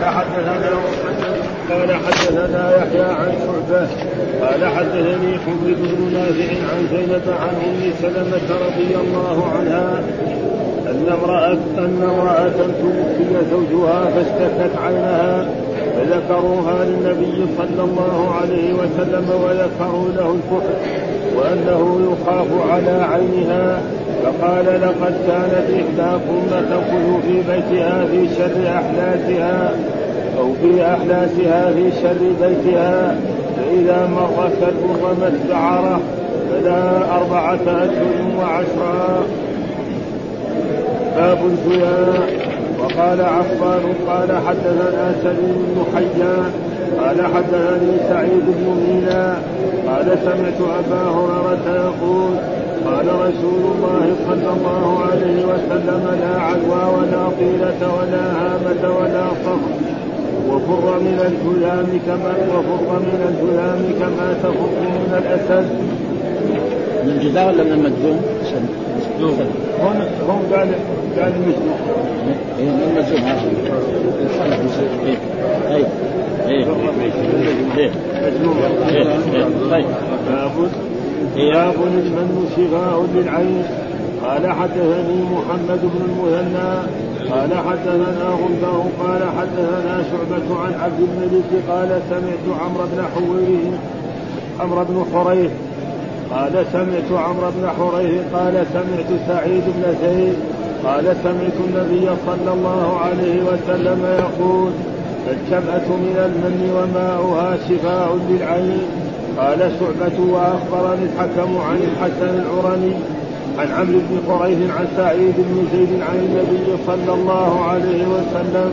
قال حدثنا قال حدثنا يحيى عن شعبة قال حدثني حميد بن نافع عن زينب عن أم سلمة رضي الله عنها أن امراه أن امرأة توفي زوجها فاشتكت عينها فذكروها للنبي صلى الله عليه وسلم وذكروا له الكحل وأنه يخاف على عينها فقال لقد كانت إحداكم تأخذ في بيتها في شر أحلاسها أو في أحلاسها في شر بيتها فإذا مر كلب شعره فلا أربعة أشهر وعشرا باب الزياء وقال عفان قال حدثنا سليم بن حيان قال حدثني سعيد بن مينا قال سمعت أبا هريرة يقول قال رسول الله صلى الله عليه وسلم لا عدوى ولا طيلة ولا هامة ولا صفر وفر من الجلام كما وفر من الجلام كما تفر من الأسد. من الجزاء ولا من المجزوم؟ هون هون قال قال المجزوم. اي من المجزوم اي اي اي طيب. باب المن شفاء للعين. قال حدثني محمد بن المثنى قال حدثنا غندر قال حدثنا شعبة عن عبد الملك قال سمعت عمرو بن حويره عمرو بن حريث قال سمعت عمرو بن حريث قال سمعت سعيد بن زيد قال سمعت النبي صلى الله عليه وسلم يقول الجمعة من المن وماؤها شفاء للعين. قال شعبة وأخبرني الحكم عن الحسن العرني عن عمرو بن قريش عن سعيد بن زيد عن النبي صلى الله عليه وسلم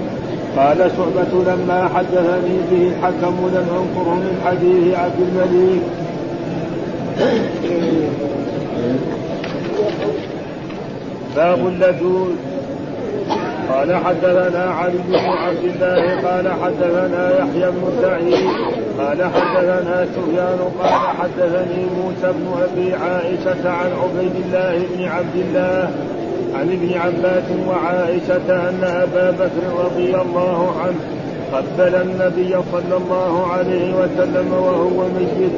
قال شعبة لما حدثني به الحكم لم أنكره من حديث عبد الملك باب اللذوذ. قال حدثنا علي بن عبد الله قال حدثنا يحيى بن سعيد قال حدثنا سفيان قال حدثني موسى بن أبي عائشة عن عبيد الله بن عبد الله عن ابن عباس وعائشة أن أبا بكر رضي الله عنه قبل النبي صلى الله عليه وسلم وهو ميت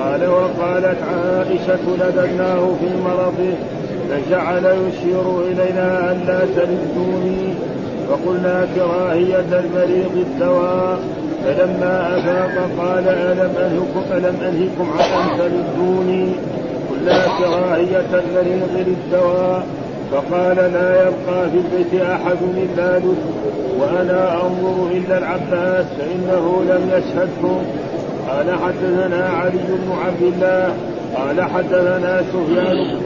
قال وقالت عائشة لدناه في مرضه. فجعل يشير إلينا أن لا تلدوني فقلنا كراهية المريض الدواء. فلما أفاق قال ألم أنهكم ألم أنهكم عن أن تلدوني قلنا كراهية المريض للدواء. فقال لا يبقى في البيت أحد إلا لد وأنا أنظر إلا العباس فإنه لم يشهدكم قال حدثنا علي بن عبد الله قال حدثنا سفيان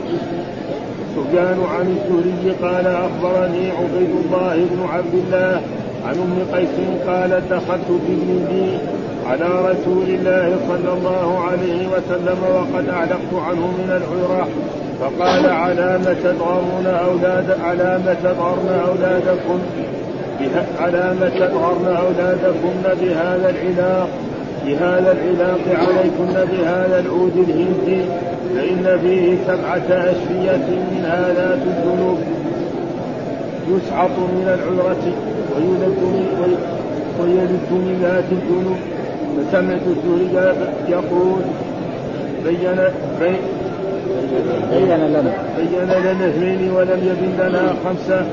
سفيان عن الزهري قال أخبرني عبيد الله بن عبد الله عن أم قيس قالت دخلت بابني على رسول الله صلى الله عليه وسلم وقد أعلقت عنه من العراة فقال على ما أولاد على ما تدغرن اولادكم على ما تدغرن اولادكم بهذا العلاق. بهذا العلاق عليكن بهذا العود الهندي فإن فيه سبعة أشفية من آلات الذنوب. يسعط من العذرة ويلد من ويلد من ذات الذنوب. فسمعت الزهري يقول بين بين بين لنا. بين لنا اثنين ولم يبن لنا خمسة.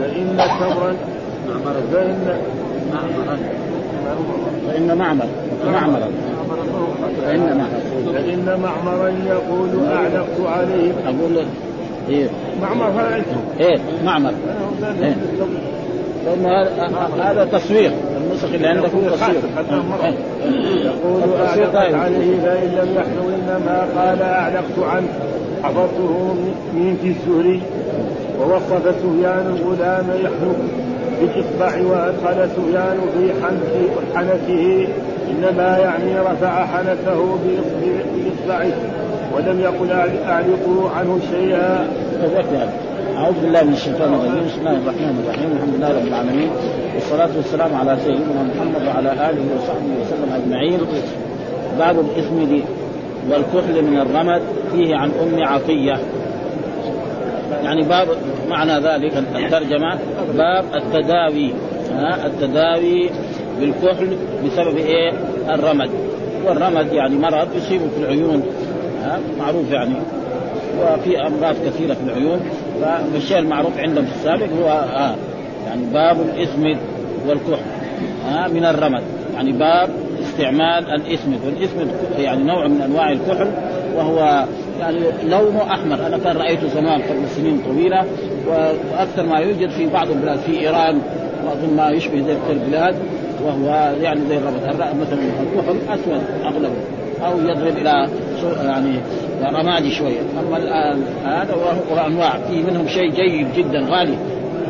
فإن تمرا فإن فإن معمر معمرا فإن معمر. فإن معمرا يقول أعلقت عليه. أقول إيه؟ معمر هذا إيه معمر. إيه. هذا تصوير النسخ اللي عندكم تصوير. إيه. يقول أعلقت عليه فإن لم يحلو إنما قال أعلقت عنه. حفظته من في الزهري. ووصف سفيان الغلام يحلق بالإصبع وأدخل سفيان في حنكه إنما يعني رفع حنكه بإصبعه ولم يقل أعلقوا عنه شيئا. أعوذ بالله من الشيطان الرجيم. بسم الله الرحمن الرحيم. الحمد لله رب العالمين. والصلاة والسلام على سيدنا محمد وعلى آله وصحبه وسلم أجمعين. باب الإثم والكحل من الرمد فيه عن أم عطية يعني باب معنى ذلك الترجمة باب التداوي ها التداوي بالكحل بسبب إيه؟ الرمد. والرمد يعني مرض يصيب في العيون ها معروف يعني. وفي أمراض كثيرة في العيون فالشيء المعروف عندهم في السابق هو آه يعني باب الاسمد والكحل ها من الرمد. يعني باب استعمال الاسمد والاسمد يعني نوع من أنواع الكحل وهو يعني لونه أحمر. أنا كان رايته زمان قبل سنين طويلة وأكثر ما يوجد في بعض البلاد في إيران وأظن ما يشبه ذلك البلاد وهو يعني زي الرمد مثلا الكحل أسود اغلبه أو يضرب إلى يعني رمادي شوية. أما الآن هذا وهو أنواع. في منهم شيء جيد جدا غالي.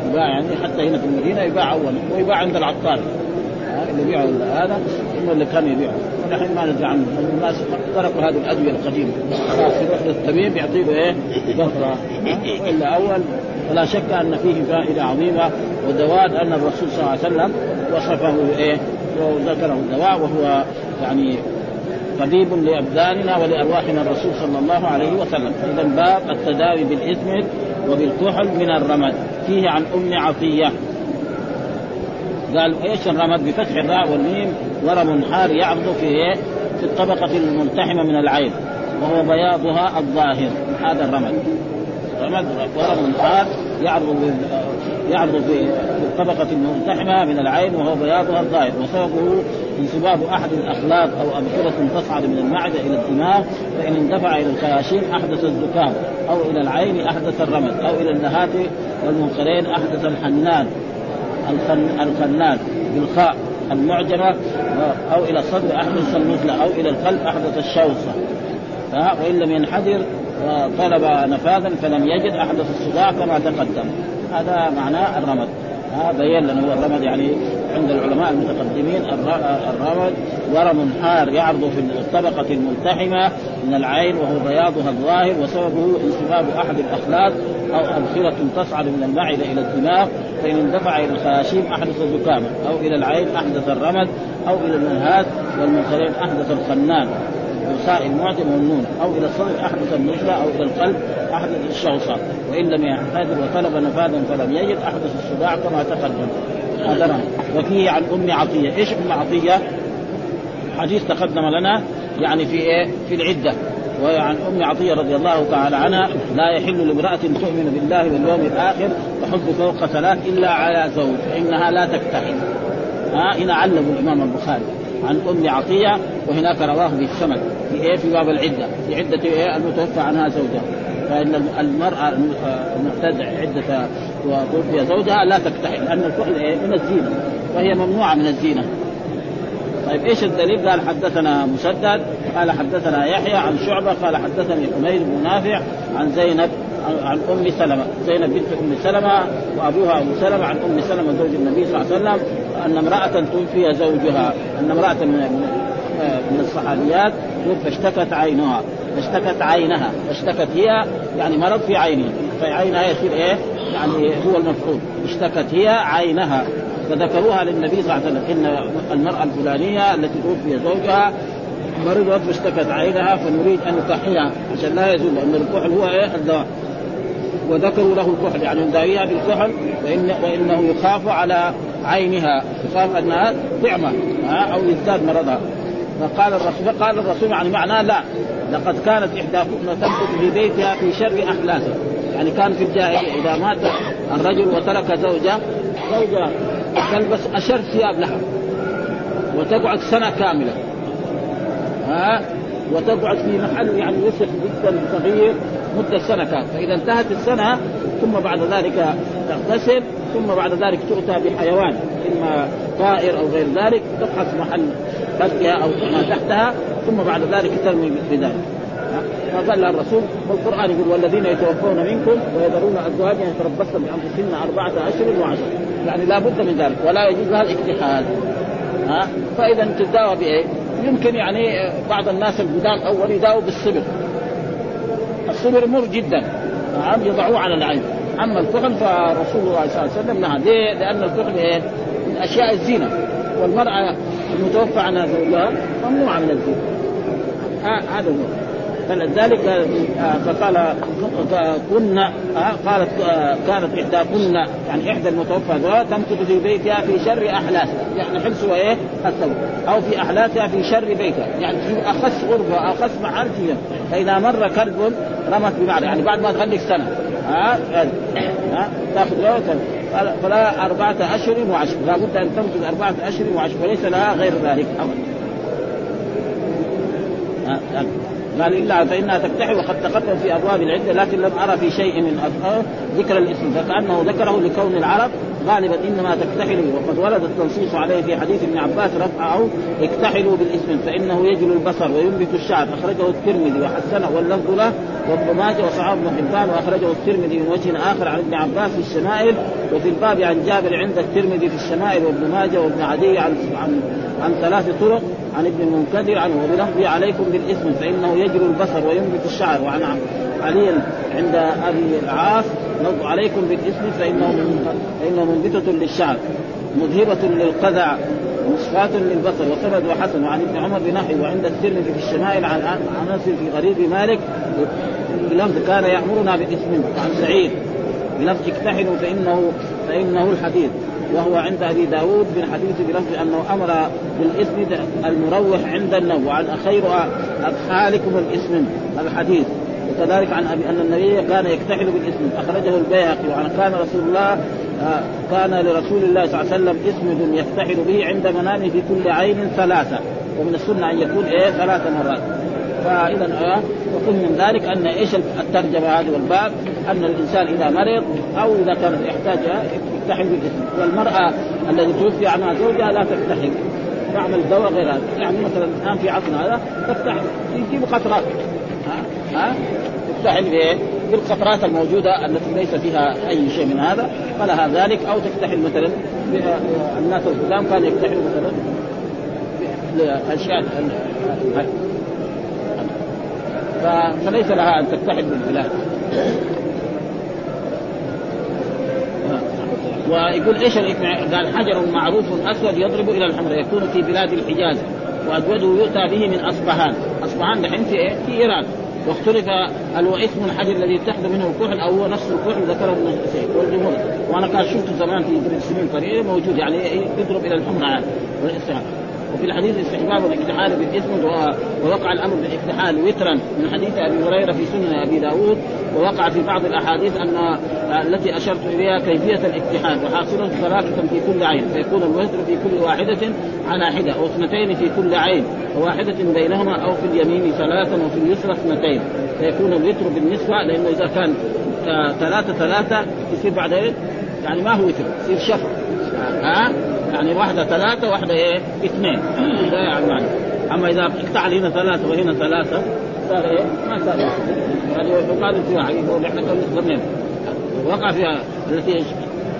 يباع يعني حتى هنا في المدينة يباع اول ويباع عند العطار. اللي يبيعوا هذا هم اللي كانوا يبيعوا ونحن ما ندري عنه. الناس تركوا هذه الأدوية القديمة. خلاص يروح للطبيب يعطيه إيه؟ ظفره وإلا أول فلا شك أن فيه فائدة عظيمة ودواء ان الرسول صلى الله عليه وسلم وصفه إيه؟ وذكره الدواء وهو يعني طبيب لأبداننا ولأرواحنا الرسول صلى الله عليه وسلم. اذا باب التداوي بالإثم وبالكحل من الرمد. فيه عن أم عطية. قال إيش الرمد بفتح الراء والميم؟ ورم حار يعرض في إيه؟ في الطبقة الملتحمة من العين وهو بياضها الظاهر. هذا الرمد. رمد ورم حار يعرض يعرض في الطبقة الملتحمة من العين وهو بياضها الظاهر. وسببه انصباب أحد الأخلاق أو ابخره تصعد من المعدة إلى الدماغ فإن اندفع إلى الخياشيم أحدث الزكام أو إلى العين أحدث الرمد أو إلى النهات والمنخرين أحدث الحنان. الخنان بالخاء المعجمة أو إلى الصدر أحدث النزلة أو إلى القلب أحدث الشوصة. وإن لم ينحدر طلب نفاذا فلم يجد أحدث الصداع كما تقدم. هذا معناه الرمد. بين لنا هو الرمد يعني عند العلماء المتقدمين الرمد ورم حار يعرض في الطبقة الملتحمة من العين وهو بياضها الظاهر وسببه انصباب أحد الأخلاق أو أبخرة تصعد من المعدة إلى الدماغ فإن اندفع إلى الخياشيم أحدث زكاما أو إلى العين أحدث الرمد أو إلى النهاد والمنخرين أحدث الخنان. بالخاء المعجم والنون أو إلى الصدر أحدث النزله أو إلى القلب أحدث الشوصة. وإن لم يحتاج وطلب نفاذا فلم يجد أحدث الصداع كما تقدم. هذا وفيه عن أم عطية، إيش أم عطية؟ حديث تقدم لنا يعني في إيه؟ في العدة. وعن أم عطية رضي الله تعالى عنها لا يحل لامرأة تؤمن بالله واليوم الآخر تحب فوق ثلاث إلا على زوج فإنها لا تكتحل. ها هنا علم الإمام البخاري عن أم عطية وهناك رواه بالسمد في إيه؟ في باب العدة في عدة إيه؟ المتوفى عنها زوجها. فإن المرأة المعتده عدة وتوفي زوجها لا تكتحل لأن الكحل إيه؟ من الزينة وهي ممنوعة من الزينة. طيب إيش الدليل؟ قال حدثنا مسدد قال حدثنا يحيى عن شعبة قال حدثني حميد بن نافع عن زينب عن أم سلمة، زينب بنت أم سلمة وأبوها أبو سلمة عن أم سلمة زوج النبي صلى الله عليه وسلم أن امرأة توفي زوجها، أن امرأة من من الصحابيات فاشتكت عينها فاشتكت عينها اشتكت هي يعني مرض في عينها في عينها يصير إيه؟ يعني هو المفعول اشتكت هي عينها فذكروها للنبي صلى الله عليه وسلم. إن المرأة الفلانية التي توفي زوجها مرضت واشتكت عينها فنريد أن نكحلها عشان لا يزول لأن الكحل هو إيه؟ الدواء. وذكروا له الكحل يعني نداويها بالكحل وإن وإنه يخاف على عينها. يخاف أنها تعمى أو يزداد مرضها. فقال الرسول قال الرسول يعني معناه لا. لقد كانت إحداكم تمكث في بيتها في شر احلاسها يعني كان في الجاهلية إذا مات الرجل وترك زوجة زوجة تلبس أشر ثياب لها. وتقعد سنة كاملة. ها؟ وتقعد في محل يعني وسخ جدا صغير مدة سنة كاملة. فإذا انتهت السنة ثم بعد ذلك تغتسل ثم بعد ذلك تؤتى بحيوان إما طائر أو غير ذلك تفحص محل بدها أو ما تحتها ثم بعد ذلك ترمي بذلك. فقال لها الرسول والقران يقول والذين يتوفون منكم ويذرون أزواجا يتربصن بأنفسهن أربعة أشهر وعشر يعني لا بد من ذلك ولا يجوز لها الاكتحال ها؟ فإذا تداوى بإيه؟ يمكن يعني بعض الناس القدام اول يداووا بالصبر. الصبر مر جدا. نعم يضعوه على العين. أما الكحل فرسول الله صلى الله عليه وسلم نهى ليه؟ لأن الكحل إيه؟ من أشياء الزينه والمرأة المتوفى عنها زوجها ممنوعة من الزينه هذا هو. فلذلك آه، فقال كنا آه، قالت آه، كانت إحداكن يعني إحدى المتوفى تمكث في بيتها في شر احلاسها يعني حبس وإيه؟ الثوب. أو في احلاسها في شر بيتها يعني في أخس غرفه أخس محل فيها فإذا مر كلب رمت بمعنى يعني بعد ما تغلق سنة. ها ها تأخذ فلا أربعة أشهر وعشر لابد أن تمكث أربعة أشهر وعشر وليس لها غير ذلك. أبدا. قال إلا فانها تكتحل وقد تقدم في أبواب العدة لكن لم أرى في شيء من ذكر الاسم فكأنه ذكره لكون العرب غالبا إنما تكتحل وقد ورد التنصيص عليه في حديث ابن عباس رفعه اكتحلوا بالإسم فإنه يجل البصر وينبت الشعر. أخرجه الترمذي وحسنه واللفظ له وابن ماجه وصحابه بن حبان وأخرجه الترمذي من وجه آخر عن ابن عباس في الشمائل وفي الباب عن جابر عند الترمذي في الشمائل وابن ماجه وابن عدي عن عن عن ثلاث طرق عن ابن المنكدر عنه. وبلفظ عليكم بالإسم فإنه يجري البصر وينبت الشعر. وعن علي عند أبي العاص عليكم بالاسم فإنه فإنه منبتة للشعر مذهبة للقذع مصفاة للبصر. وسند وحسن وعن ابن عمر بنحو وعند الترمذي في الشمائل عن أنس في غريب مالك. بلفظ كان يأمرنا بالاسم عن سعيد. بلفظ اكتحلوا فانه فإنه الحديث. وهو عند أبي داود من حديث بلفظ أنه أمر بالاسم المروح عند النوم وعن خير ادخالكم الاسم الحديث. وكذلك عن ابي أن النبي كان يكتحل بالإسم. أخرجه البيهقي وعن كان رسول الله آه، كان لرسول الله صلى الله عليه وسلم اسم يكتحل به عند منامه في كل عين ثلاثة. ومن السنة أن يكون إيه؟ ثلاث مرات. فإذا آه وكل من ذلك أن إيش الترجمة هذه والباب؟ أن الإنسان إذا مرض أو اذا كان يحتاج يكتحل بالإسم. والمرأة التي توفي عنها زوجها لا تكتحل. تعمل دواء غير هذا. يعني مثلا الآن في عصرنا هذا تفتح تجيب قطرات ها؟ بايه؟ بالقطرات الموجودة التي ليس فيها أي شيء من هذا فلها ذلك. أو تفتحل مثلا الناس القدام كان يفتحل مثلا اشياء فليس لها أن تفتحل بالبلاد ويقول إيش قال حجر معروف أسود يضرب إلى الحمر يكون في بلاد الحجاز واجوده يؤتى به من أصبهان. أصبهان دحين في إيه؟ في إيران. واختلف اسم الحجر الذي يتخذ منه الكحل أو هو نفس الكحل ذكره ابن والجمهور. وأنا كان شفته زمان في سنين قليله موجود يعني يضرب إلى الحمر عاد والاستعمال وفي الحديث استحباب الاكتحال بالاسم ووقع الأمر بالاكتحال وترا من حديث أبي هريرة في سنن أبي داود ووقع في بعض الأحاديث أن التي أشرت إليها كيفية الاكتحال وحاصله ثلاثة في كل عين فيكون الوتر في كل واحدة على حدة أو اثنتين في كل عين وواحدة بينهما أو في اليمين ثلاثا وفي اليسرى اثنتين فيكون الوتر بالنسبة لأنه إذا كان ثلاثة ثلاثة يصير بعد يعني ما هو وتر يصير شفع ها يعني واحدة ثلاثة واحدة إيه؟ اثنين. ده يعني معنى أما إذا اقتعل هنا ثلاثة وهنا ثلاثة صار إيه؟ ما صار هذه يقال في يقول إحنا كنا وقع فيها التي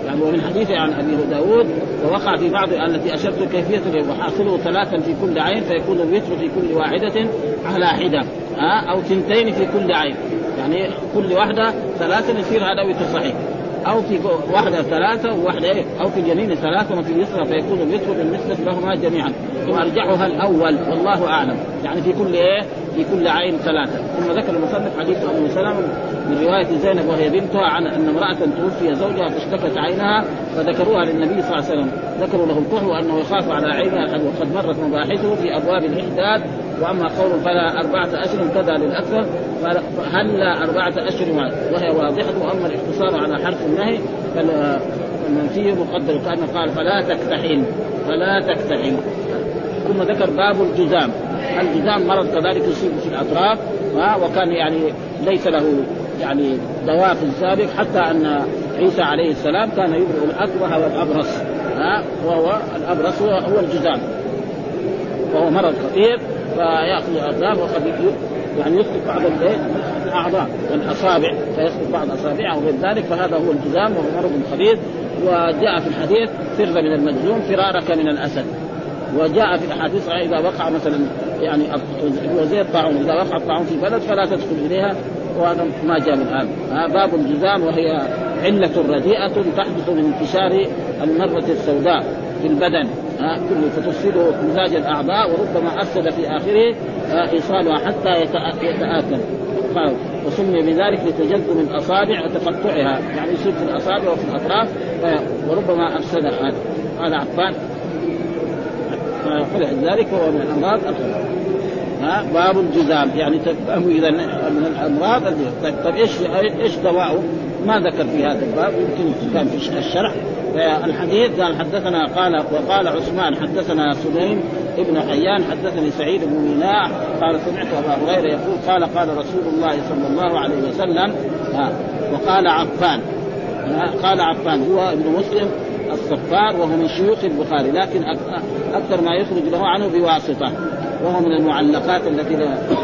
يعني ومن حديث عن أبي داود ووقع في بعض التي أشرت كيفيه وحاصله ثلاثا في كل عين فيكون الوتر في كل واحدة على حدة أو ثنتين في كل عين. يعني كل واحدة ثلاثة يصير هذا وتر صحيح. أو في واحدة ثلاثة وواحدة إيه؟ أو في اليمين ثلاثة وفي اليسرى فيكون الوتر بالنسبة لهما جميعا. وارجحها الأول والله أعلم. يعني في كل إيه؟ في كل عين ثلاثة. ثم ذكر المصنف حديث أم سلمة من رواية زينب وهي بنتها عن أن امرأة توفي زوجها فاشتكت عينها فذكروها للنبي صلى الله عليه وسلم. ذكروا له الكحل وأنه يخاف على عينها وقد مرت مباحثه في أبواب الإحداد. وأما قول فلا أربعة أشهر كذا للأكثر. فهل أربعة أشهر وهي واضحة. وأما الاقتصار على حرف النهي فالمنفي مقدر كأن قال فلا تكتحل. فلا تكتحل. ثم ذكر باب الجزام. الجزام مرض كذلك يصيب في الأطراف. وكان يعني ليس له يعني دواء في السابق حتى أن عيسى عليه السلام كان يبرئ الأكره والأبرص. ها؟ وهو الأبرص هو, هو الجزام وهو مرض خطير فيأخذ الأطراف وقد يعني يسقط بعض الأعضاء والأصابع. فيسقط بعض أصابعه وغير ذلك فهذا هو الجزام وهو مرض خبيث وجاء في الحديث فر من المجزوم فرارك من الأسد. وجاء في الأحاديث إذا وقع مثلا يعني هو زي الطاعون إذا وقع الطاعون في بلد فلا تدخل إليها وهذا ما جاء الان باب الجزام وهي علة رديئة تحدث من انتشار المرة السوداء في البدن. ها كله فتفسده مزاج الأعضاء وربما أفسد في آخره إيصالها حتى يتآكل. قال وسمي بذلك لتجذب الأصابع وتقطعها. يعني يصير في الأصابع وفي الأطراف وربما افسد هذا هذا عفان فلذلك هو من الأمراض باب الجزام. يعني تفهموا إذا من الأمراض طيب, طيب إيش إيش دواءه؟ ما ذكر في هذا الباب يمكن كان في الشرح. الحديث قال حدثنا قال وقال عثمان حدثنا سليم ابن حيان حدثني سعيد بن ميناء قال سمعت أبا هريرة يقول قال قال رسول الله صلى الله عليه وسلم ها وقال عفان قال عفان هو ابن مسلم الصفار وهو من شيوخ البخاري لكن أكثر ما يخرج له عنه بواسطة. وهو من المعلقات التي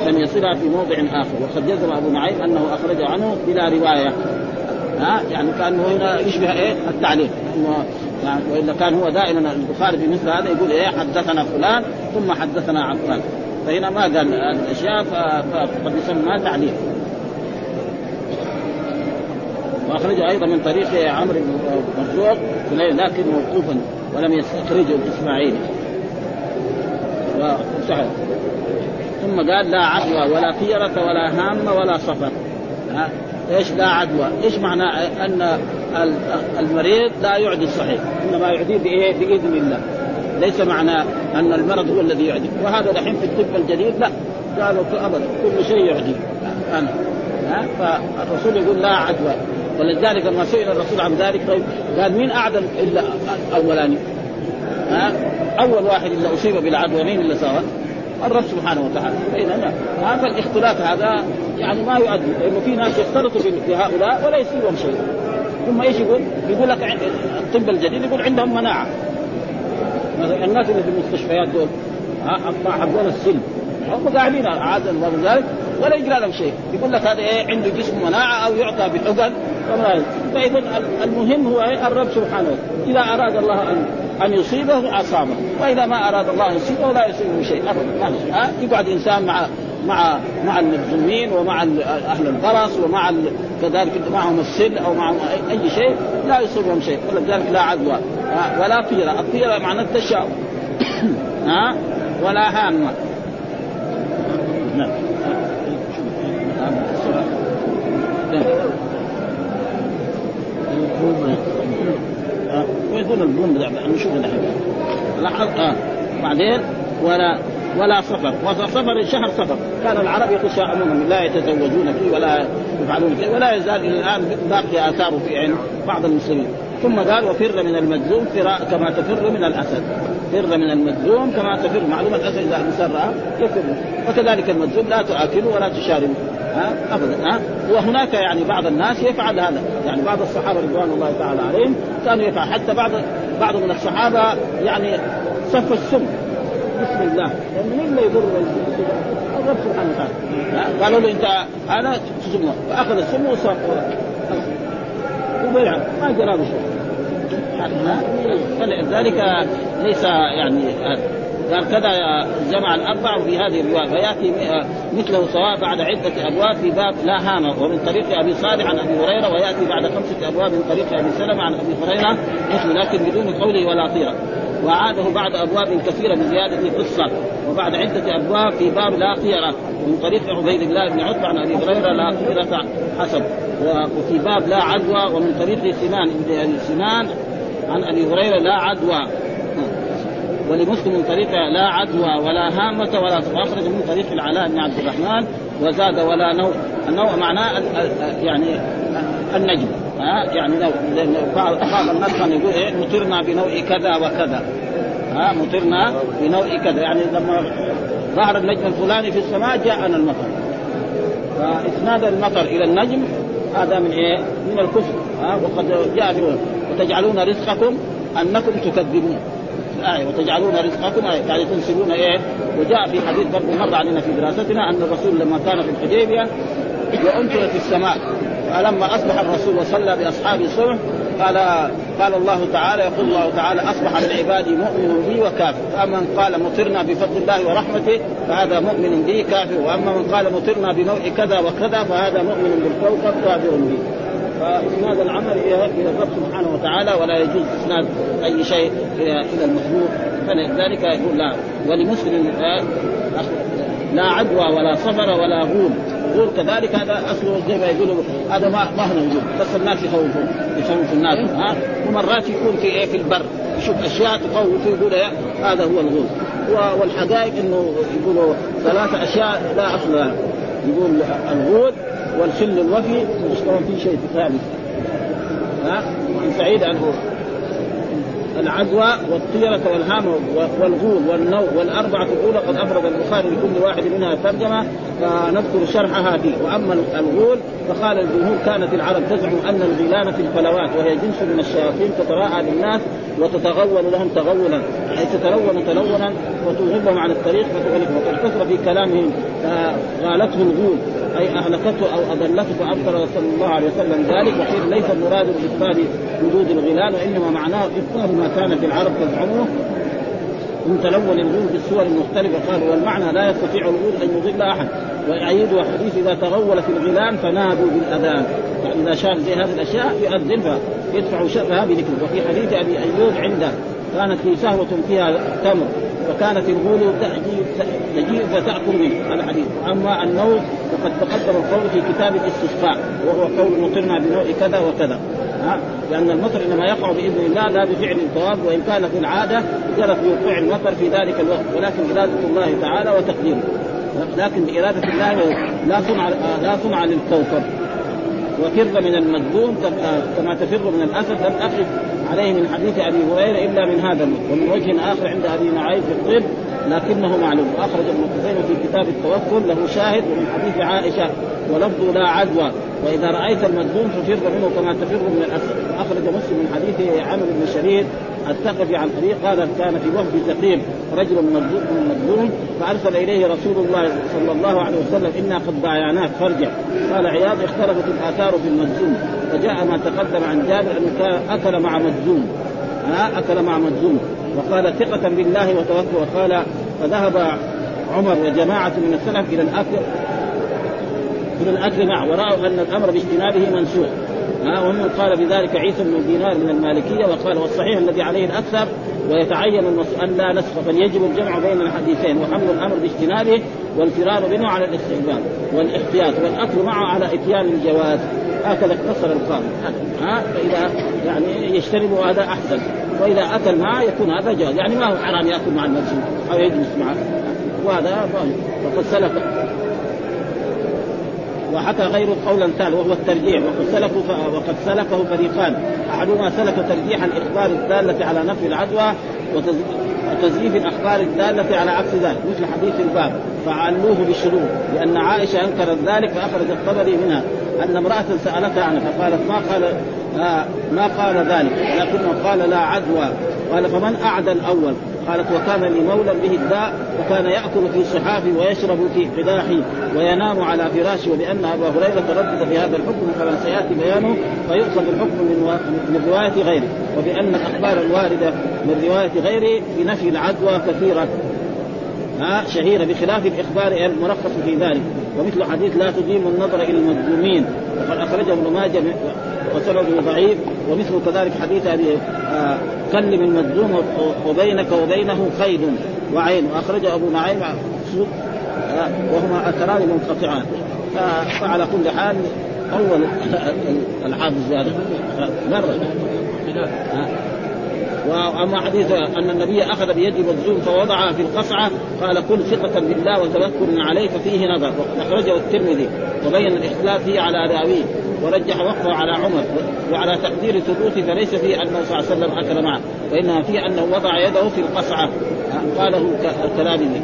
لم يصلها في موضع آخر. وقد جزم أبو نعيم أنه أخرج عنه بلا رواية. ها؟ يعني كانه هنا يشبه إيه؟ التعليق. يعني وإلا كان هو دائما البخاري في مثل هذا يقول إيه؟ حدثنا فلان ثم حدثنا عفان. فهنا ما قال الاشياء فقد يسمى تعليق. واخرجه أيضا من طريق عمرو بن مرزوق لكن موقوفا ولم يستخرجه الاسماعيلي وسهل ثم قال لا عدوى ولا طيرة ولا هامة ولا صفر. ها؟ إيش لا عدوى؟ إيش معنى أن المريض لا يعدي الصحيح؟ إنما يعديه بإيه؟ بإذن الله. ليس معنى أن المرض هو الذي يعدي. وهذا الحين في الطب الجديد لا. قالوا ابدا كل شيء يعدي. أنا. ها؟ فالرسول يقول لا عدوى. ولذلك لما سئل الرسول عن ذلك قال مين أعدم إلا الاولاني؟ ها أول واحد اللي أصيب بالعدوى مين اللي صار؟ الرب سبحانه وتعالى. هذا الاختلاف هذا يعني ما يؤدي لأنه في ناس يختلطوا بهؤلاء ولا يصيبهم شيء. ثم إيش يقول؟ يقول لك الطب الجديد يقول عندهم مناعة. الناس اللي في المستشفيات دول حقون السلم هم قاعدين عاده الله ذلك ولا يجرى لهم شيء. يقول لك هذا إيه؟ عنده جسم مناعة أو يعطى بحقن. فاذا المهم هو إيه؟ الرب سبحانه إذا أراد الله أن أن يصيبه اصابه وإذا ما أراد الله أن يصيبه لا يصيبه شيء ابدا ها؟ يقعد إنسان مع مع مع المجرمين ومع أهل البرص ومع كذلك معهم السل أو معهم اي شيء لا يصيبهم شيء. ولذلك لا عدوى. ولا طيرة، الطيرة معنى التشاؤم. ها؟ ولا هامة. نعم. ويكون البوم نشوف الحين آه. بعدين ولا ولا صفر وصفر شهر صفر كان العرب يتشاءمون لا يتزوجون فيه ولا يفعلون فيه ولا يزال إلى الآن باقي اثاره في عين بعض المسلمين. ثم قال وفر من المجذوم كما تفر من الأسد. فر من المجذوم كما تفر. معلومه الأسد إذا الانسان يفر. وكذلك المجذوم لا تاكله ولا تشاربه ها؟ ابدا. ها؟ وهناك يعني بعض الناس يفعل هذا. يعني بعض الصحابة رضوان الله تعالى عليهم كانوا يفعل. حتى بعض بعض من الصحابة يعني صف السم. بسم الله. لأن من اللي يضر الرب سبحانه وتعالى؟ قالوا له انت أنا تسمه فأخذ السم وبيع ما جرى له شيء. فلذلك ليس يعني قال كذا جمع الأربع في هذه الرواية فيأتي مثله سواء بعد عدة أبواب في باب لا هامه ومن طريق أبي صالح عن أبي هريرة ويأتي بعد خمسة أبواب من طريق أبي سلمة عن أبي هريرة مثل لكن بدون قوله ولا طيرة. وعاده بعد أبواب كثيرة بزياده قصه وبعد عدة أبواب في باب لا طيره ومن طريق عبيد الله بن عتبة عن أبي هريرة لا طيره حسب وفي باب لا عدوى ومن طريق سنان ابي سنان عن أبي هريرة لا عدوى. ولمسلم من طريق لا عدوى ولا هامة ولا واخرج من طريق العلاء بن عبد الرحمن وزاد ولا نوع النوع معناه يعني النجم ها؟ يعني لو بعض الناس كان يقول إيه مطرنا بنوع كذا وكذا ها؟ مطرنا بنوع كذا يعني لما ظهر النجم الفلاني في السماء جاءنا المطر. فإسناد المطر إلى النجم هذا من إيه؟ من الكفر ها؟ وقد جاء وتجعلون رزقكم أنكم تكذبون. الآية وتجعلون رزقكم آية. يعني تنسبون إيه؟ وجاء في حديث برضه مر علينا في دراستنا أن الرسول لما كان في الحديبية وأمطرت السماء فلما أصبح الرسول وصلى بأصحابه الصبح قال قال الله تعالى يقول الله تعالى أصبح من عبادي مؤمن بي وكافر. فأما من قال مطرنا بفضل الله ورحمته فهذا مؤمن بي كافر. وأما من قال مطرنا بنوع كذا وكذا فهذا مؤمن بالكوكب كافر بي فاسناد العمل إلى الرب سبحانه تعالى ولا يجوز إسناد أي شيء إلى المخلوق فلذلك يقول لا. ولمسلم لا عدوى ولا صفر ولا غول. غول كذلك هذا اصله زي ما يقولوا هذا ما ما هو موجود. بس الناس يخوفون يخوف الناس ها؟ ومرات يكون في إيه؟ في البر. يشوف أشياء تخوف يقول إيه؟ هذا هو الغول. والحقائق إنه يقولوا ثلاثة أشياء لا أصل لها. يقول الغول والخل الوفي مش كمان في شيء ثالث. ها؟ سعيد عنه. العدوى والطيرة والهام والغول والنوء والأربعة الأولى قد أفرد البخاري لكل واحد منها ترجمة فنذكر شرحها فيه. وأما الغول فقال الجمهور كانت العرب تزعم أن الغيلان في الفلوات وهي جنس من الشياطين تتراءى للناس وتتغول لهم تغولا أي تتلون تلونا وتغيبهم عن الطريق فتغلقهم وقد كثر في كلامهم غالته الغول. أي أهلكته أو اضلته فابطل صلى الله عليه وسلم ذلك وقيل ليس المراد بابطال وجود الغلال وإنما معناه ابطال ما كانت العرب تزعمه من تلون الغول بالصور المختلفة. قالوا والمعنى لا يستطيع الغول أن يضل أحد. ويعيد حديث إذا تغول في الغلال فنادوا بالأذان. يعني إذا شاف زي هذه الأشياء يؤذن فيدفع شرها بذكره. وفي حديث أبي أيوب عنده كانت في سهوة فيها تمر. فكانت الغول تجيء فتأكل منه هذا حديث. أما النوم فقد تقدم القول في كتاب الاستسقاء وهو قول مطرنا بنوع كذا وكذا. ها؟ لأن المطر إنما يقع بإذن الله لا بفعل الثواب وإن كان في العادة جرت بوقوع المطر في ذلك الوقت ولكن إرادة الله تعالى وتقديره. لكن بإرادة الله لا صنع لا صنع للكوكب. وفر من المذموم كما تفر من الأسد لم اقف عليه من حديث أبي هريرة إلا من هذا ومن وجه آخر عند أبي نعيم في الطب لكنه معلوم. واخرج ابن خزيمة في كتاب التوكل له شاهد ومن حديث عائشة ولفظ لا عدوى وإذا رأيت المذموم ففر منه كما تفر من الأسد. واخرج مسلم من حديث عمرو بن شريد الثقفي عن طريق قال كان في وفد ثقيف رجل مظلوم فأرسل إليه رسول الله صلى الله عليه وسلم إنا قد بايعناك فارجع قال عياض اختلفت الآثار في المجزوم فجاء ما تقدم عن جابر انه أكل مع مجزوم ها؟ أكل مع مجزوم وقال ثقة بالله وتوكل وقال فذهب عمر وجماعة من السلف إلى الأكل إلى الأكل معه ورأوا أن الأمر باجتنابه منسوخ. ومن قال بذلك عيسى بن دينار من المالكية وقال والصحيح الذي عليه الأكثر ويتعين أن لا نسخ بل يجب الجمع بين الحديثين وحمل الأمر باجتنابه والفرار منه على الاستحباب والاحتياط والأكل معه على إتيان الجواز. هكذا اقتصر القاضي. ها فإذا يعني يجتنب هذا أحسن. وإذا أكل معه يكون هذا جواز يعني ما هو حرام يأكل مع المسجد أو يجلس معه. وهذا وقد سلك وحكى غيره قولا ثالث وهو الترجيح. وقد سلكوا وقد سلكه فريقان. أحدهما سلك ترجيح الإخبار الدالة على نفي العدوى وتزييف الأخبار الدالة على عكس ذلك. مثل حديث الباب. فعلوه بالشروط لأن عائشة أنكرت ذلك فاخرج الطبري منها. أن امرأة سألتها عنه فقالت ما قال آه ما قال ذلك. ولكنه قال لا عدوى. قال فمن أعدى الأول؟ قالت وكان لي مولى به الداء وكان يأكل في صحافي ويشرب في قداحي وينام على فراشي وبان أبا هريرة تردد في هذا الحكم كما سيأتي بيانه فيؤخذ الحكم من من رواية غيره. وبأن الأخبار الواردة من رواية غيره بنفي العدوى كثيرة. ها شهيرة بخلاف الإخبار المرخص في ذلك. ومثل حديث لا تديم النظر إلى المظلومين. وقد أخرجه ابن ماجه وسنده ضعيف ومثل كذلك حديث أبي آه كلم المظلوم وبينك وبينه قيد وعين وأخرجه أبو نعيم آه وهما اثران منقطعان. فعلى كل حال أول الحافظ هذا. مرة. وأما حديث أن النبي أخذ بيد مجزوم فوضعها في القصعة قال كل ثقة بالله وتوكل عليه ففيه نظر. أخرجه الترمذي وبين الاختلاف فيه على راويه ورجح وقفه على عمر وعلى تقدير ثبوته فليس فيه انه صلى الله عليه وسلم أكل معه وإنما فيه أنه وضع يده في القصعة. قاله الكلامي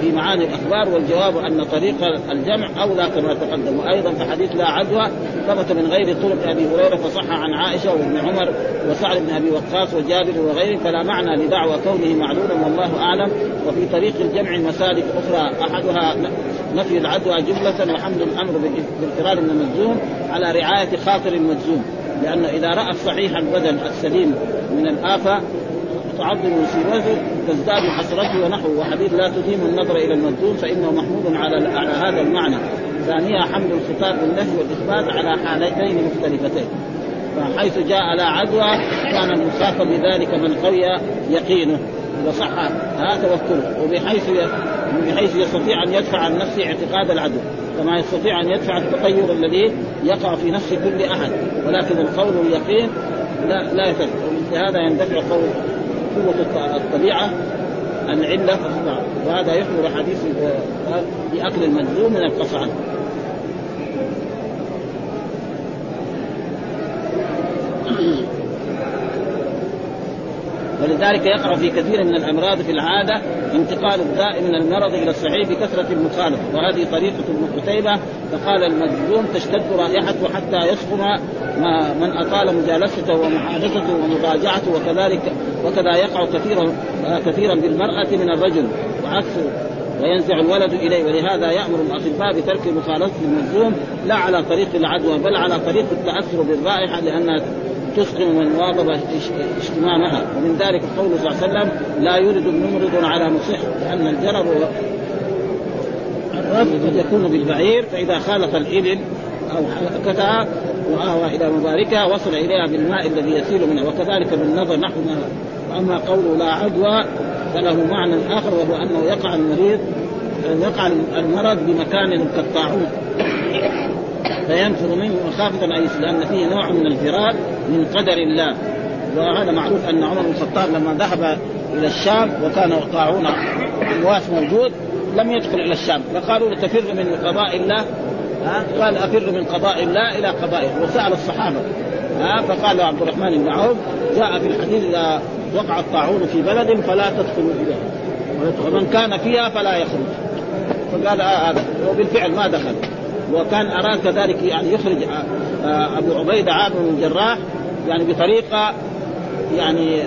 في معاني الأخبار والجواب أن طريق الجمع أولى كما تقدم. وأيضا في حديث لا عدوى ثبت من غير طرق أبي هريرة فصح عن عائشة وابن عمر وسعد بن أبي وقاص وجابر وغيره فلا معنى لدعوى كونه معلولا والله أعلم. وفي طريق الجمع مسالك أخرى أحدها نفي العدوى جملة وحمل الأمر بالفرار من المجزوم على رعاية خاطر المجزوم لأنه إذا رأى الصحيح البدن السليم من الآفة تعظم مصيبته تزداد حسرته ونحوه. وحديث لا تديم النظر إلى المظلوم فإنه محمود على على هذا المعنى. ثانيا حمل الخطاب بالنفي والإثبات على حالتين مختلفتين. فحيث جاء لا عدوى كان المخاطب بذلك من قوي يقينه. إذا صح ها توكله. وبحيث بحيث يستطيع أن يدفع عن نفسه اعتقاد العدو. كما يستطيع أن يدفع التطير الذي يقع في نفس كل أحد. ولكن القول اليقين لا لا يفعل لهذا يندفع قول قوة الطبيعة العله وهذا يحمل حديث بأكل المجذوم من القصعان ولذلك يقع في كثير من الأمراض في العادة انتقال الداء من المرض إلى الصحيح بكثرة المخالفة. وهذه طريقة ابن قتيبة فقال المجذوم تشتد رائحته حتى يسخن ما من أطال مجالسته ومحادثته ومراجعته وكذلك وكذا يقع كثيرا كثيرا بالمرأة من الرجل. وعكسه وينزع الولد إليه. ولهذا يأمر الأطباء بترك مخالطه المجذوم لا على طريق العدوى بل على طريق التأثر بالرائحة لأنها تسقم من واظب اشتمامها ومن ذلك قوله صلى الله عليه وسلم لا يولد الممرض على مصح لأن الجرب قد يكون بالبعير فإذا خالط الإبل أو حركتها واهوى إلى مباركها وصل إليها بالماء الذي يسيل منها. وكذلك بالنظر نحو ما وأما قوله لا عدوى فله معنى آخر وهو أنه يقع المريض يقع المرض بمكان كالطاعون فينفر منه مخافة أن لأن فيه نوع من الفرار من قدر الله. وهذا معروف أن عمر بن الخطاب لما ذهب إلى الشام وكان طاعون أمواس موجود لم يدخل إلى الشام. فقالوا تفر من قضاء الله قال أفر من قضاء الله إلى قضائه. وسأل الصحابة ها؟ فقال عبد الرحمن بن عوف جاء في الحديث إذا وقع الطاعون في بلد فلا تدخلوا إليه. ومن كان فيها فلا يخرج. فقال آه هذا. وبالفعل ما دخل. وكان أراد كذلك يعني يخرج آه، آه، أبو عبيدة عامر بن الجراح يعني بطريقة يعني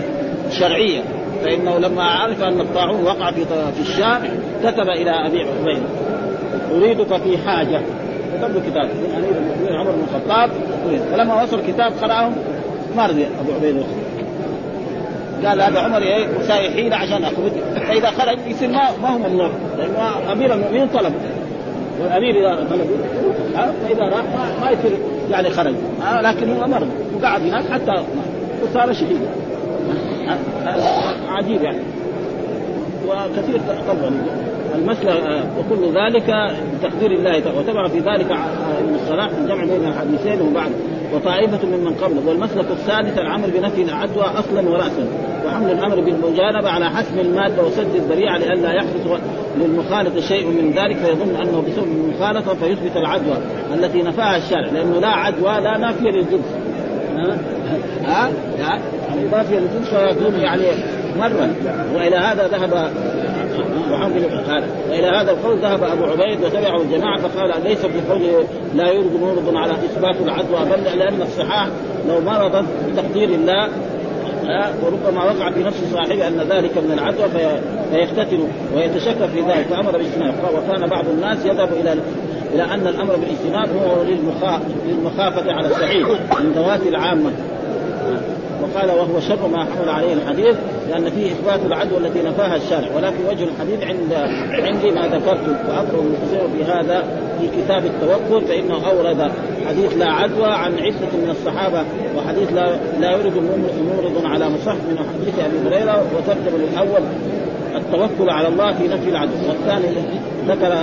شرعية. فإنه لما عرف أن الطاعون وقع في في الشام كتب إلى أبي عبيدة أريدك في حاجة. كتب له كتاب من امير المؤمنين عمر بن الخطاب فلما وصل الكتاب قرأهم ما رضي أبو عبيدة. قال هذا عمر إيه مساوي حيله عشان اخرج فإذا خرج يصير ما ما هو ممنوع لأنه أمير المؤمنين طلب. والأمير إذا طلب فإذا راح ما يصير يعني خرج. لكن هو مرض وقعد هناك حتى وصار شهيد. عجيب يعني. وكثير طبعا المسألة وكل ذلك بتقدير الله. وتبع في ذلك ابن الصلاح في الجمع بين الحديثين وبعد. وطائفة ممن قبله والمسلك الثالث العمل بنفي العدوى أصلا ورأسا. وحمل الأمر بالمجانبة على حسم المادة وسد الذريعة لئلا يحدث للمخالط شيء من ذلك. فيظن أنه بسبب المخالطة فيثبت العدوى التي نفاها الشارع لأنه لا عدوى لا نافية للجنس. ها؟ ها؟ يعني إضافية للجنس فيكون يعني مرة. وإلى هذا ذهب وحمل هذا. والى هذا القول ذهب أبو عبيد وتبعه الجماعة فقال ليس في قوله لا يرد مرض على إثبات العدوى بل لأن الصحاح لو مرضت بتقدير الله وربما وقع في نفس صاحبه أن ذلك من العدوى فيفتتن ويتشكى في ذلك فأمر باجتناب. وكان بعض الناس يذهب إلى إلى أن الأمر بالاجتناب هو للمخافة على الصحيح من ذوات العامة. وقال وهو شر ما حمل عليه الحديث لأن فيه إثبات العدوى التي نفاها الشارع ولكن وجه الحديث عند عندي ما ذكرت وأقرأ في هذا في كتاب التوكل فإنه أورد حديث لا عدوى عن عدة من الصحابة وحديث لا لا يرد مورد على مصح من حديث أبي هريرة وترجم للأول التوكل على الله في نفي العدو والثاني ذكر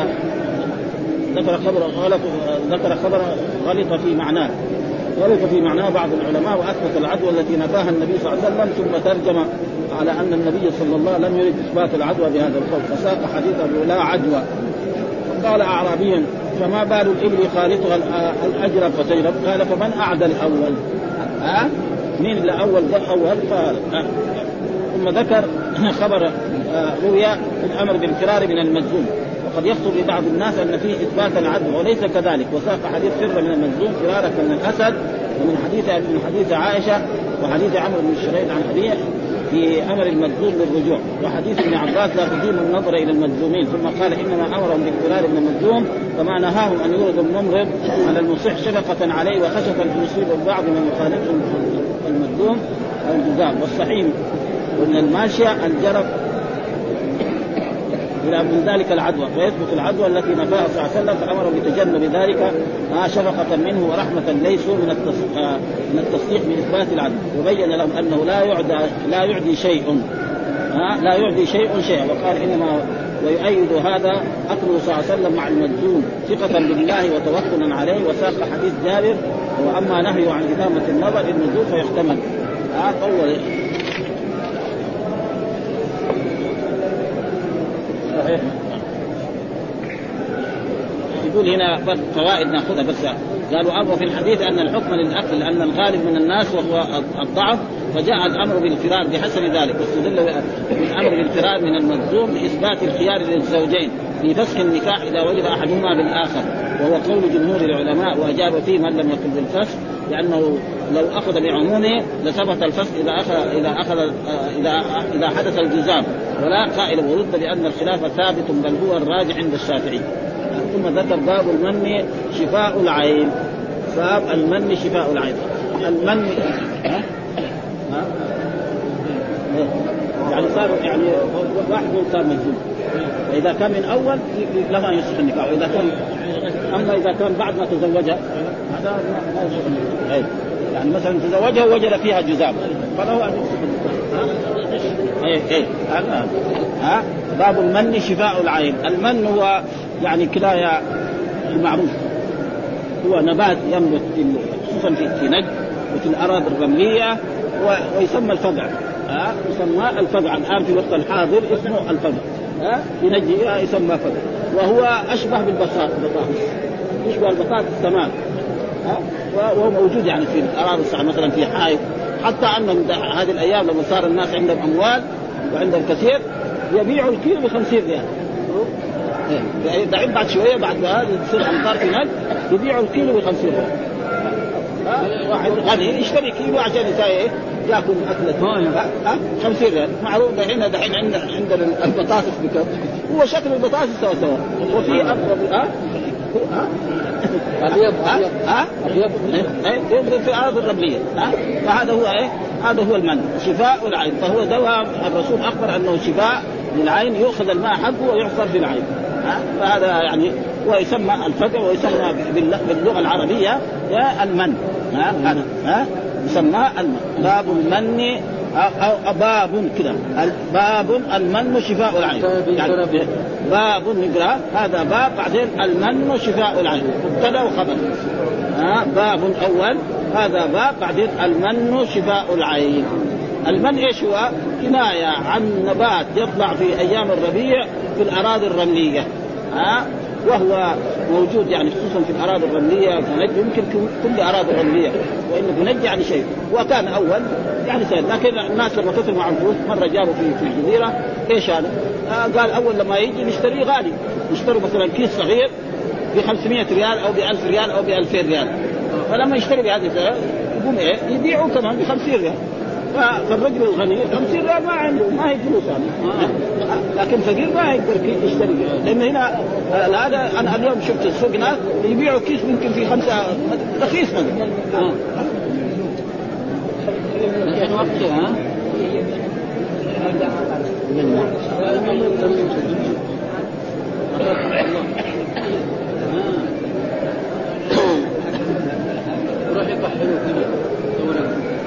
ذكر خبر غلط ذكر خبر غلط في معناه. غلط في معناه بعض العلماء وأثبت العدوى التي نفاها النبي صلى الله عليه وسلم ثم ترجم على أن النبي صلى الله عليه وسلم لم يرد إثبات العدوى بهذا القول فساق حديث لا عدوى. قال اعرابي فما بال الإبل خالطها الاجرب فتجرب قال فمن أعدى الأول؟ ها؟ مين الأول؟ ده أول قال. ثم ذكر خبر آه، روي الأمر بالفرار من المجزوم وقد يخطر لبعض الناس أن فيه إثبات العدل وليس كذلك. وساق حديث فر من المجزوم فرارك من الاسد ومن حديث من حديث عائشة وحديث عمرو بن الشريد عن أبيه في أمر المجذوم بالرجوع. وحديث ابن عباس لا تديم النظر إلى المجذومين ثم قال إنما أمرهم باقترار من المجذوم فما نهاهم أن يورد الممرض على المصح شفقة عليه وخشيه أن يصيب البعض من يخالفهم المجذوم الجذام والصحيح ومن الماشية الجرب إلى من ذلك العدوى فيثبت العدوى التي نفاها صلى الله عليه وسلم فأمر بتجنب ذلك شفقة منه ورحمة ليسوا من من التصديق بإثبات العدوى. وبين لهم أنه لا يعدى لا يعدي شيء ها لا يعدي شيء شيئا. وقال إنما ويؤيد هذا اكله صلى الله عليه وسلم مع المجنون ثقة بالله وتوكلا عليه. وساق حديث جابر وأما نهيه عن إدامة النظر النزول فيحتمل ها طول. صحيح. يقول هنا فوائد نأخذها بس قالوا أبو في الحديث أن الحكم للأكل لأن الغالب من الناس وهو الضعف فجاء الأمر بالفرار بحسب ذلك واستدل بالأمر بالفرار من الملزوم لإثبات الخيار للزوجين في فسخ النكاح إذا وجد أحدهما بالآخر وهو قول جمهور العلماء وأجاب فيه من لم يقل بالفسخ. لأنه لو أخذ بعمومه لثبت الفسخ إذا أخذ إذا أخذ إذا إذا حدث الجزام. ولا قائل ورد بأن الخلاف ثابت بل هو الراجع عند الشافعي. ثم ذكر باب المن شفاء العين. باب المن شفاء العين. المن ها؟ ها؟ يعني صار يعني واحد صار مجنون. فإذا كان من أول له ان يصح النكاح. وإذا كان أما إذا كان بعد ما تزوجها يعني مثلا تزوجها ووجد فيها جزام فله أن إيه إيه. ها؟ باب المن شفاء العين. المن هو يعني كناية المعروف. هو نبات ينبت خصوصا في نجد وفي الأراضي الرملية ويسمى الفقع ها؟ يسمى الفقع الآن في الوقت الحاضر اسمه الفقع ها؟ في نجد يسمى فقع وهو أشبه بالبطاطس. يشبه البطاطس تمام. وهو موجود يعني في الأراضي مثلا في حائط. حتى أن هذه الأيام لما صار الناس عندهم أموال وعندهم كثير يبيعوا الكيلو ب 50 ريال. يعني دحين بعد شوية بعد هذا تصير أمطار في نجد يبيعوا الكيلو ب 50 ريال. واحد غني يشتري كيلو عشان إيه؟ يأكل أكلة. 50 ريال. معروف دحين دحين عندنا عندنا البطاطس بكم هو شكل البطاطس سوا سوا. وفي اقرب ها؟ أبيض ها؟ أبيض. في الأرض الرملية. ها؟ فهذا هو إيه؟ هذا هو المن شفاء العين. فهو دواء الرسول أخبر أنه شفاء للعين يؤخذ الماء حقه ويحصر في العين ها؟ فهذا يعني ويسمى الفقع ويسمى باللغة العربية المن ها؟ هذا. ها؟ يسمى المن باب المن أو باب كذا باب المن شفاء العين. يعني باب نقرأ هذا باب بعدين المن شفاء العين مبتدأ وخبر. ها باب أول هذا باب بعدين المن شفاء العين. المن إيش هو؟ كناية عن نبات يطلع في أيام الربيع في الأراضي الرملية. ها وهو موجود يعني خصوصا في الأراضي الرملية فنجد يمكن كل أراضي الرملية وإنه بنجي يعني شيء. وكان أول يعني سهل لكن الناس لما كثروا مع الفلوس مرة جابوا في في الجزيرة. إيش هذا؟ آه قال أول لما يجي نشتريه غالي. نشتروا مثلا كيس صغير ب 500 ريال أو ب 1000 ريال أو ب 2000 ريال. فلما يشتري بهذه يقوم إيه؟ يبيعوا كمان ب 50 ريال. فالرجل الغني 50 ريال ما عنده ما هي فلوس لكن فقير ما يقدر يشتري. لأن هنا هذا أنا اليوم شفت السوق ناس يبيعوا كيس ممكن في خمسة رخيص ها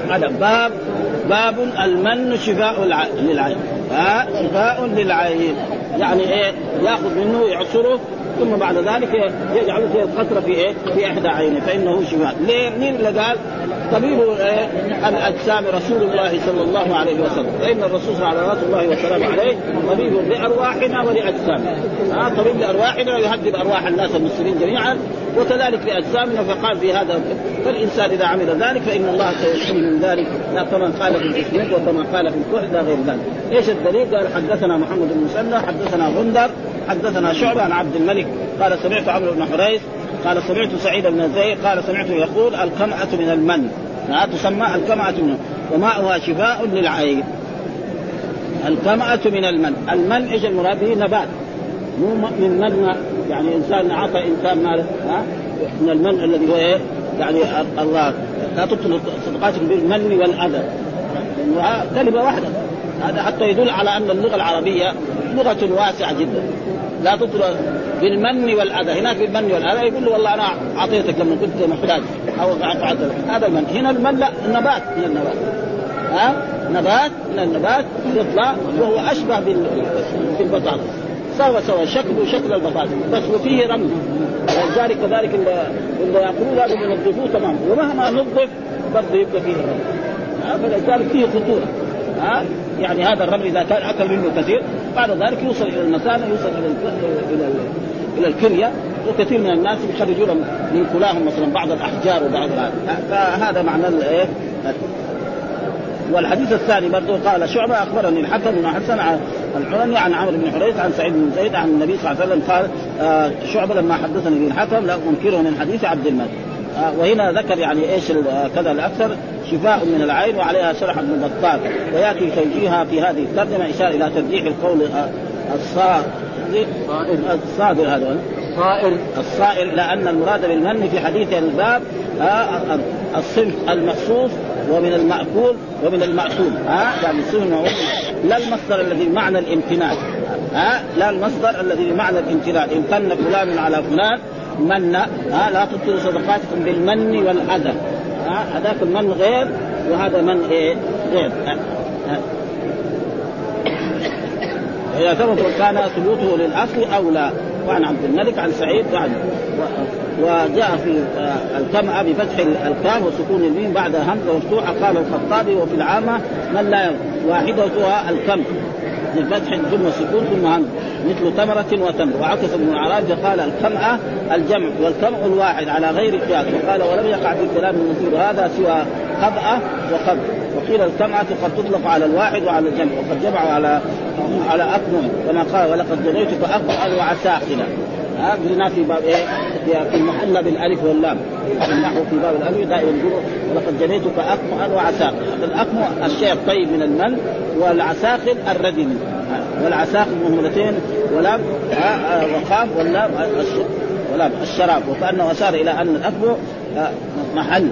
هذا باب باب المن شفاء للعين ها شفاء للعين يعني إيه يأخذ منه يعصره ثم بعد ذلك يجعل فيه القطره في إيه؟ في إحدى عينه فإنه شفاء، ليه؟ مين اللي قال؟ طبيب؟ الاجسام رسول الله صلى الله عليه وسلم، فإن الرسول صلوات الله وسلامه عليه طبيب لارواحنا ولأجسامنا. ها طبيب لأرواحنا يهذب أرواح الناس المسلمين جميعا وكذلك لأجسامنا فقال في هذا فالإنسان إذا عمل ذلك فإن الله سيشفيه من ذلك لا كما قال في الاسود وكما قال في الكحل لا غير ذلك. إيش الدليل؟ قال حدثنا محمد بن مسلم حدثنا غندر حدثنا شعبة عن عبد الملك قال سمعت عمرو بن حريث قال سمعت سعيد بن زيد قال سمعته يقول القمعة من المن. تسمى القمعة من وماؤها شفاء للعين. القمعة من المن. المن إيش المراد به؟ نبات. مو من من يعني إنسان اعطى إنسان مال ها؟ من المن الذي هو إيه؟ يعني الله. لا تبطل صدقاتكم بالمن والأذى. كلمة واحدة. هذا حتى يدل على أن اللغة العربية لغه واسعة جدا. لا تطلق بالمن والأذى. هناك بالمن والأذى يقول له والله أنا أعطيتك لما كنت محتاج. أو هذا المن. هنا المن لا النبات. من النبات. ها؟ نبات. من النبات. يطلع وهو أشبه بالبطاطا سوى سوى شكله شكل البطاطا بس وفيه رمل ولذلك كذلك اللي يأكلوه لازم ينظفوه تمام. ومهما نظف برضه يبقى فيه رمل فلذلك فيه خطورة. ها؟ يعني هذا الرمل إذا كان أكل منه كثير بعد ذلك يوصل إلى المثانه يوصل إلى إلى إلى الكليه وكثير من الناس يخرجون من كلاهم مثلا بعض الأحجار وبعض فهذا معنى الايه والحديث الثاني برضه قال شعبة أخبرني الحكم بن حسن عن الحلمي عن عمرو بن حريث عن سعيد بن زيد عن النبي صلى الله عليه وسلم قال آه شعبة لما حدثني به الحكم لا أنكره من حديث عبد الملك. وهنا ذكر يعني إيش كذا الأكثر شفاء من العين وعليها شرح ابن بطال ويأتي توجيهها في هذه الترجمة إشارة إلى ترجيح القول الصادر الصادر هذا الصائر الصائر إلى ان المراد بالمن في حديث الباب آه الصنف المخصوص ومن المأكول ومن المأكول. ها يعني الصنف لا المصدر الذي بمعنى الامتنان ها لا المصدر الذي بمعنى الامتنان امتن فلان على فلان من ها لا تبطلوا صدقاتكم بالمن والأذى. هذاك المن غير وهذا من إيه؟ غير. إذا ثبت كان ثبوته للأصل أو لا. وعن عبد الملك عن سعيد وعن وجاء في الكمأة بفتح الكاف وسكون الميم بعد همزة مفتوحة قال الخطابي وفي العامة من لا واحدتها الكم. بفتح ثم سكون ثم همزة مثل تمرة وتمر. وعكس ابن العرابي قال الكمأة الجمع والكمع الواحد على غير قياس. وقال ولم يقع في الكلام المثير هذا سوى خبأة وخب وقيل الكمعة قد تطلق على الواحد وعلى الجمع. وقد جمعوا على على أكمل. كما قال ولقد جنيتك أكمل وعساقنا ها في باب إيه؟ في المحلى بالألف واللام. النحو في باب الألف دائما يقول ولقد جنيتك اكمأ وعساق. الاكمأ الشيء الطيب من المن والعساقل الردي منه. والعساقل مهملتين ولام وقاف واللام ولام الشراب. وكأنه أشار إلى أن الاكمأ محل.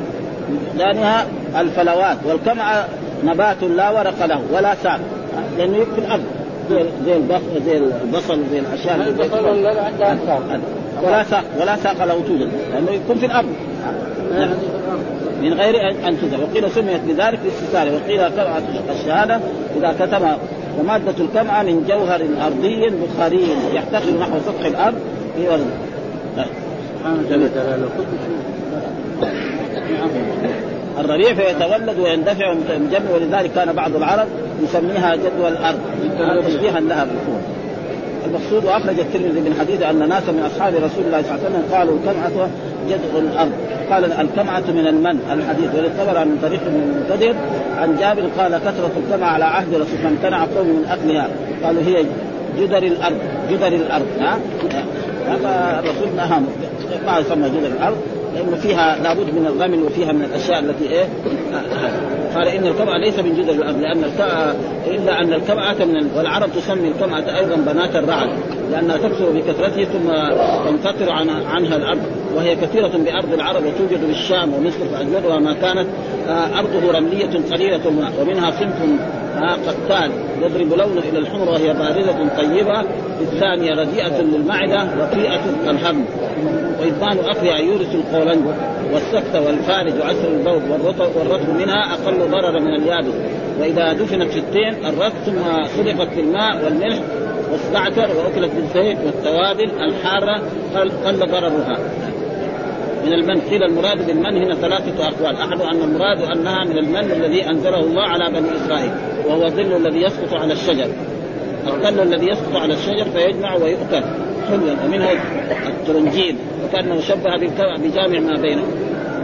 ثانيها الفلوات. والكمع نبات لا ورق له ولا ساق. لأنه يكفي الأرض. زي زي البصل زي البصل زي الاشياء البصل ولا عندها ولا ساق ولا ساق له توجد لأنه يكون في الأرض. من غير ان تزرع وقيل سميت بذلك للاستثاره وقيل كمعة الشهادة إذا كتم ومادة الكمعة من جوهر أرضي بخاري يحتقر نحو سطح الأرض في ورد. الربيع فيتولد ويندفع مجمع ولذلك كان بعض العرب يسميها جدوى الأرض تشبيها لها بالكون المقصود وأخرج الترمذي من حديث أن ناسا من أصحاب رسول الله صلى الله عليه وسلم قالوا الكمعة جدع الأرض. قال الكمعة من المن الحديث. وللطبر عن طريق من المنتدر عن جابر قال كثرة الكمعه على عهد رسول فامتنع قوم من أكلها. قالوا هي جدر الأرض جدر الأرض ها؟ هذا الرسول نهى ما يسمى جدر الأرض. لأنه فيها لابد من الرمل وفيها من الأشياء التي إيه؟ قال إن الكمعه ليس من جدر الأرض لأن الكمعه إلا أن الكمعه من والعرب تسمي الكمعه أيضا بنات الرعد لأنها تكثر بكثرته ثم تنقطر عن عنها الأرض وهي كثيرة بأرض العرب وتوجد بالشام ومصر فاجملها ما كانت أرضه رملية قليلة ومنها صنف قتال يضرب لونه إلى الحمر وهي باردة طيبة. الثانية رديئة للمعدة وطيئه كالهم وإدمان أكلها يورث القولنج والسكت والفارج وعسر البول والرطب والرطب منها أقل ضررا من اليابس. وإذا دفنت في التين الرطب ثم سلقت في الماء والملح واستعتر وأكلت بالزيت والتوابل الحارة قل ضررها. من المن. قيل المراد بالمن هنا ثلاثة أقوال. أحد أن المراد أنها من المن الذي أنزله الله على بني إسرائيل وهو الظل الذي يسقط على الشجر. الظل الذي يسقط على الشجر فيجمع ويؤكل حلوا ومنه الترنجين وكأنه شبه بجامع ما بينه.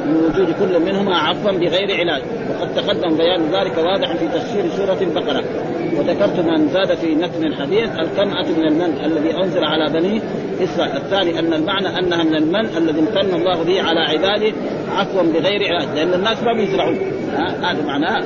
من وجود كل منهما عفوا بغير علاج. وقد تقدم بيان ذلك واضحا في تفسير سورة البقرة. وذكرت من زاد في متن الحديث الكمأة من المن الذي أنزل على بني إسرائيل الثاني أن المعنى أنها من المن الذي امتن الله به على عباده عفوا بغير علاج لأن الناس ما بيزرعون. هذا معناه.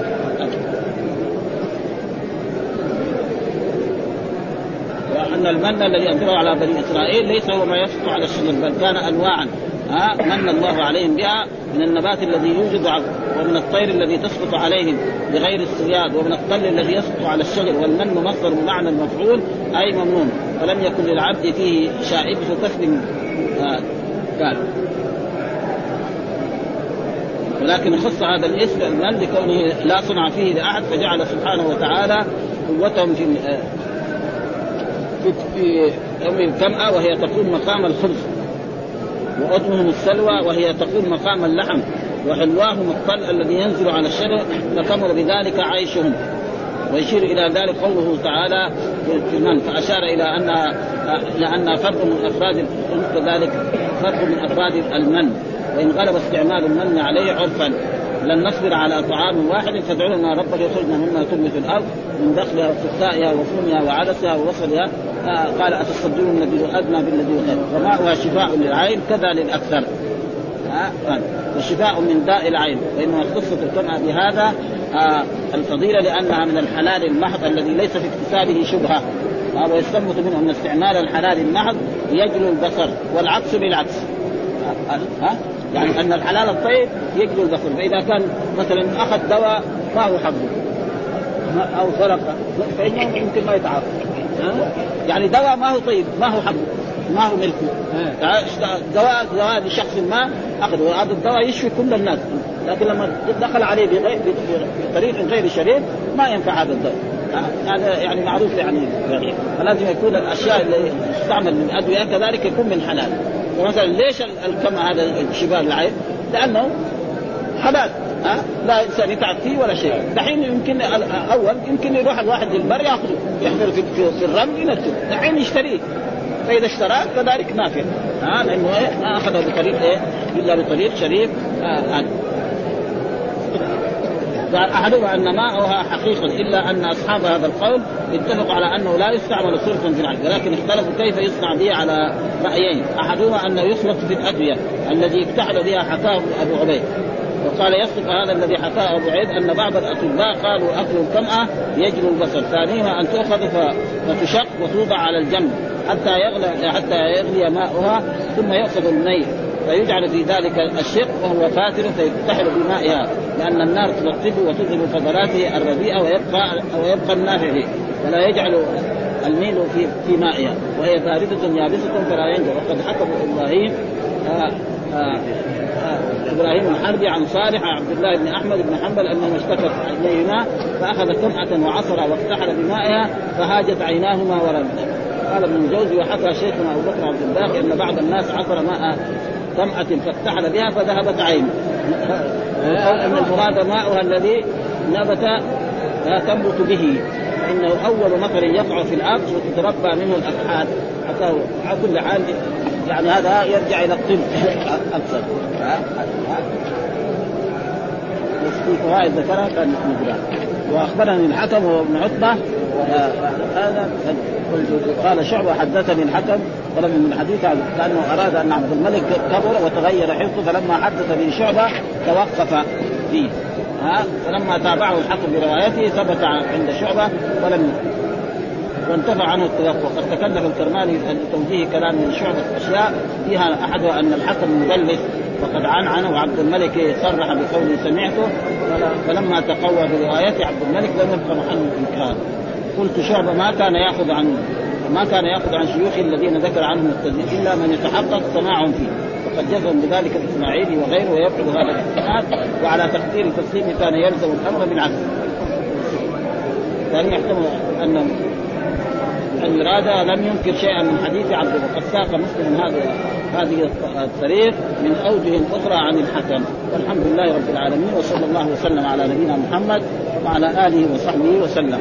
وأن المن الذي أنزله على بني إسرائيل ليس هو ما يسقط على الشجر بل كان انواعا. ها من الله عليهم بها من النبات الذي يوجد ومن الطير الذي تسقط عليهم بغير الصياد ومن الطل الذي يسقط على الشجر والمن مصدر بمعنى المفعول أي ممنون. فلم يكن للعبد فيه شائبة كسب آه، قال. ولكن خص هذا الاسم المن لكونه لا صنع فيه لأحد فجعل سبحانه وتعالى قوتهم في آه، في يوم الكمأة وهي تقوم مقام الخبز. وأطمهم السلوى وهي تقوم مقام اللحم. وحلواهم الطل الذي ينزل على الشجر فكمل بذلك عيشهم. ويشير إلى ذلك قوله تعالى في المن فأشار إلى انها لانها فرد من افراد كذلك فرد من أفراد المن. وإن غلب استعمال المن عليه عرفا. لن نصبر على طعام واحد فادع لنا ربك يخرجنا مما تنبت الأرض من دخلها وفسائها وفومها وعدسها ووصلها. آه قال اتصدرون الذي أدنى بالذي خير. وماؤها شفاء للعين كذا للاكثر آه وشفاء من داء العين. وانما اختصت الكمأة بهذا آه الفضيلة لأنها من الحلال المحض الذي ليس في اكتسابه شبهة. آه ويستنبط منه أن استعمال الحلال المحض يجلو البصر والعكس بالعكس. آه؟ آه؟ يعني أن الحلال الطيب يجلو البصر. فإذا كان مثلا أخذ دواء ما هو حقه أو سرق. فإنه يمكن ما يتعاطى. يعني دواء ما هو طيب ما هو حقه ما هو ملكه. دواء دواء لشخص ما أخذه. وهذا الدواء يشفي كل الناس. لكن لما دخل عليه بطريق غير شريف ما ينفع هذا الدواء هذا يعني معروف يعني فلازم يكون الأشياء اللي تستعمل من أدوية كذلك يكون من حلال. فمثلا ليش الكم هذا شفاء العين؟ لأنه حلال. ها؟ لا إنسان يتعب فيه ولا شيء. دحين يمكن أول يمكن يروح الواحد للبر يأخذه. يحمله في, في الرمل ينزله دحين يشتريه. فإذا اشتراه كذلك نافع. ها؟ لأنه إيه؟ ما أخذه بطريق إيه؟ إلا بطريق شريف آه. قال احدهما أن ماؤها حقيق إلا أن أصحاب هذا القول اتفقوا على أنه لا يستعمل صرفا في العين ولكن اختلفوا كيف يصنع به على رأيين. أحدهما أنه يخلط في الأدوية الذي اكتحل بها حكاه أبو عبيد. وقال يصدق هذا الذي حكاه أبو عيد أن بعض الأطباء قالوا أكل الكمأة يجلو البصر ثانيهما أن تؤخذ فتشق وتوضع على الجنب حتى يغلى حتى يغلي ماؤها ثم يؤخذ النيل. فيجعل في ذلك الشق وهو فاتر فيكتحل بمائها لأن النار تلطفه وتذهب فضلاته الرديئه ويبقى ويبقى النافع فيه ولا يجعل الميل في في مائها وهي باردة يابسة فلا ينجو. وقد حكم إبراهيم آآ آآ إبراهيم الحربي عن صالح عبد الله بن أحمد بن حنبل انه اشتكت عينيهما فأخذ كمأة وعصر وافتحل بمائها فهاجت عيناهما ولم قال ابن الجوزي وحكى شيخنا أبو بكر عبد الباقي أن بعض الناس عصر ماء كمأة فافتحل بها فذهبت عينه. أن المراد ماؤها الذي نبت لا تنبت به. فانه أول مطر يقع في الأرض وتتربى منه الافحال حتى على كل حال يعني هذا يرجع إلى الطب أكثر. في فوائد ذكرها كان وأخبرني الحكم وابن عتبة هذا قال شعبه حدثني الحكم ولم من حديث كانه أراد أن عبد الملك كبر وتغير حفظه فلما حدث به شعبه توقف فيه. ها؟ فلما تابعه الحكم بروايته ثبت عند شعبه ولم وانتفع عنه التوقف. وقد تكلف الكرماني لتوجيه كلام من شعبة أشياء فيها أحدها أن الحكم مدلس وقد عن عنه وعبد الملك صرح بقوله سمعته فلما تقوى بروايته عبد الملك لم يبقى محل الإنكار قلت شعبة ما كان يأخذ عن ما كان يأخذ عن شيوخه الذين ذكر عنهم التدليس إلا من يتحقق سماعهم فيه. وقد جزم بذلك الإسماعيلي وغيره ويبعد هذا الاجتهاد وعلى تقدير التسليم كان يلزم الأمر بالعكس ثانيا يحتمل أن الإرادة لم ينكر شيئا من حديث عبد وقد ساق مسلم هذا هذه الطريق من أوجه أخرى عن الحكم. والحمد لله رب العالمين وصلى الله وسلم على نبينا محمد وعلى آله وصحبه وسلم.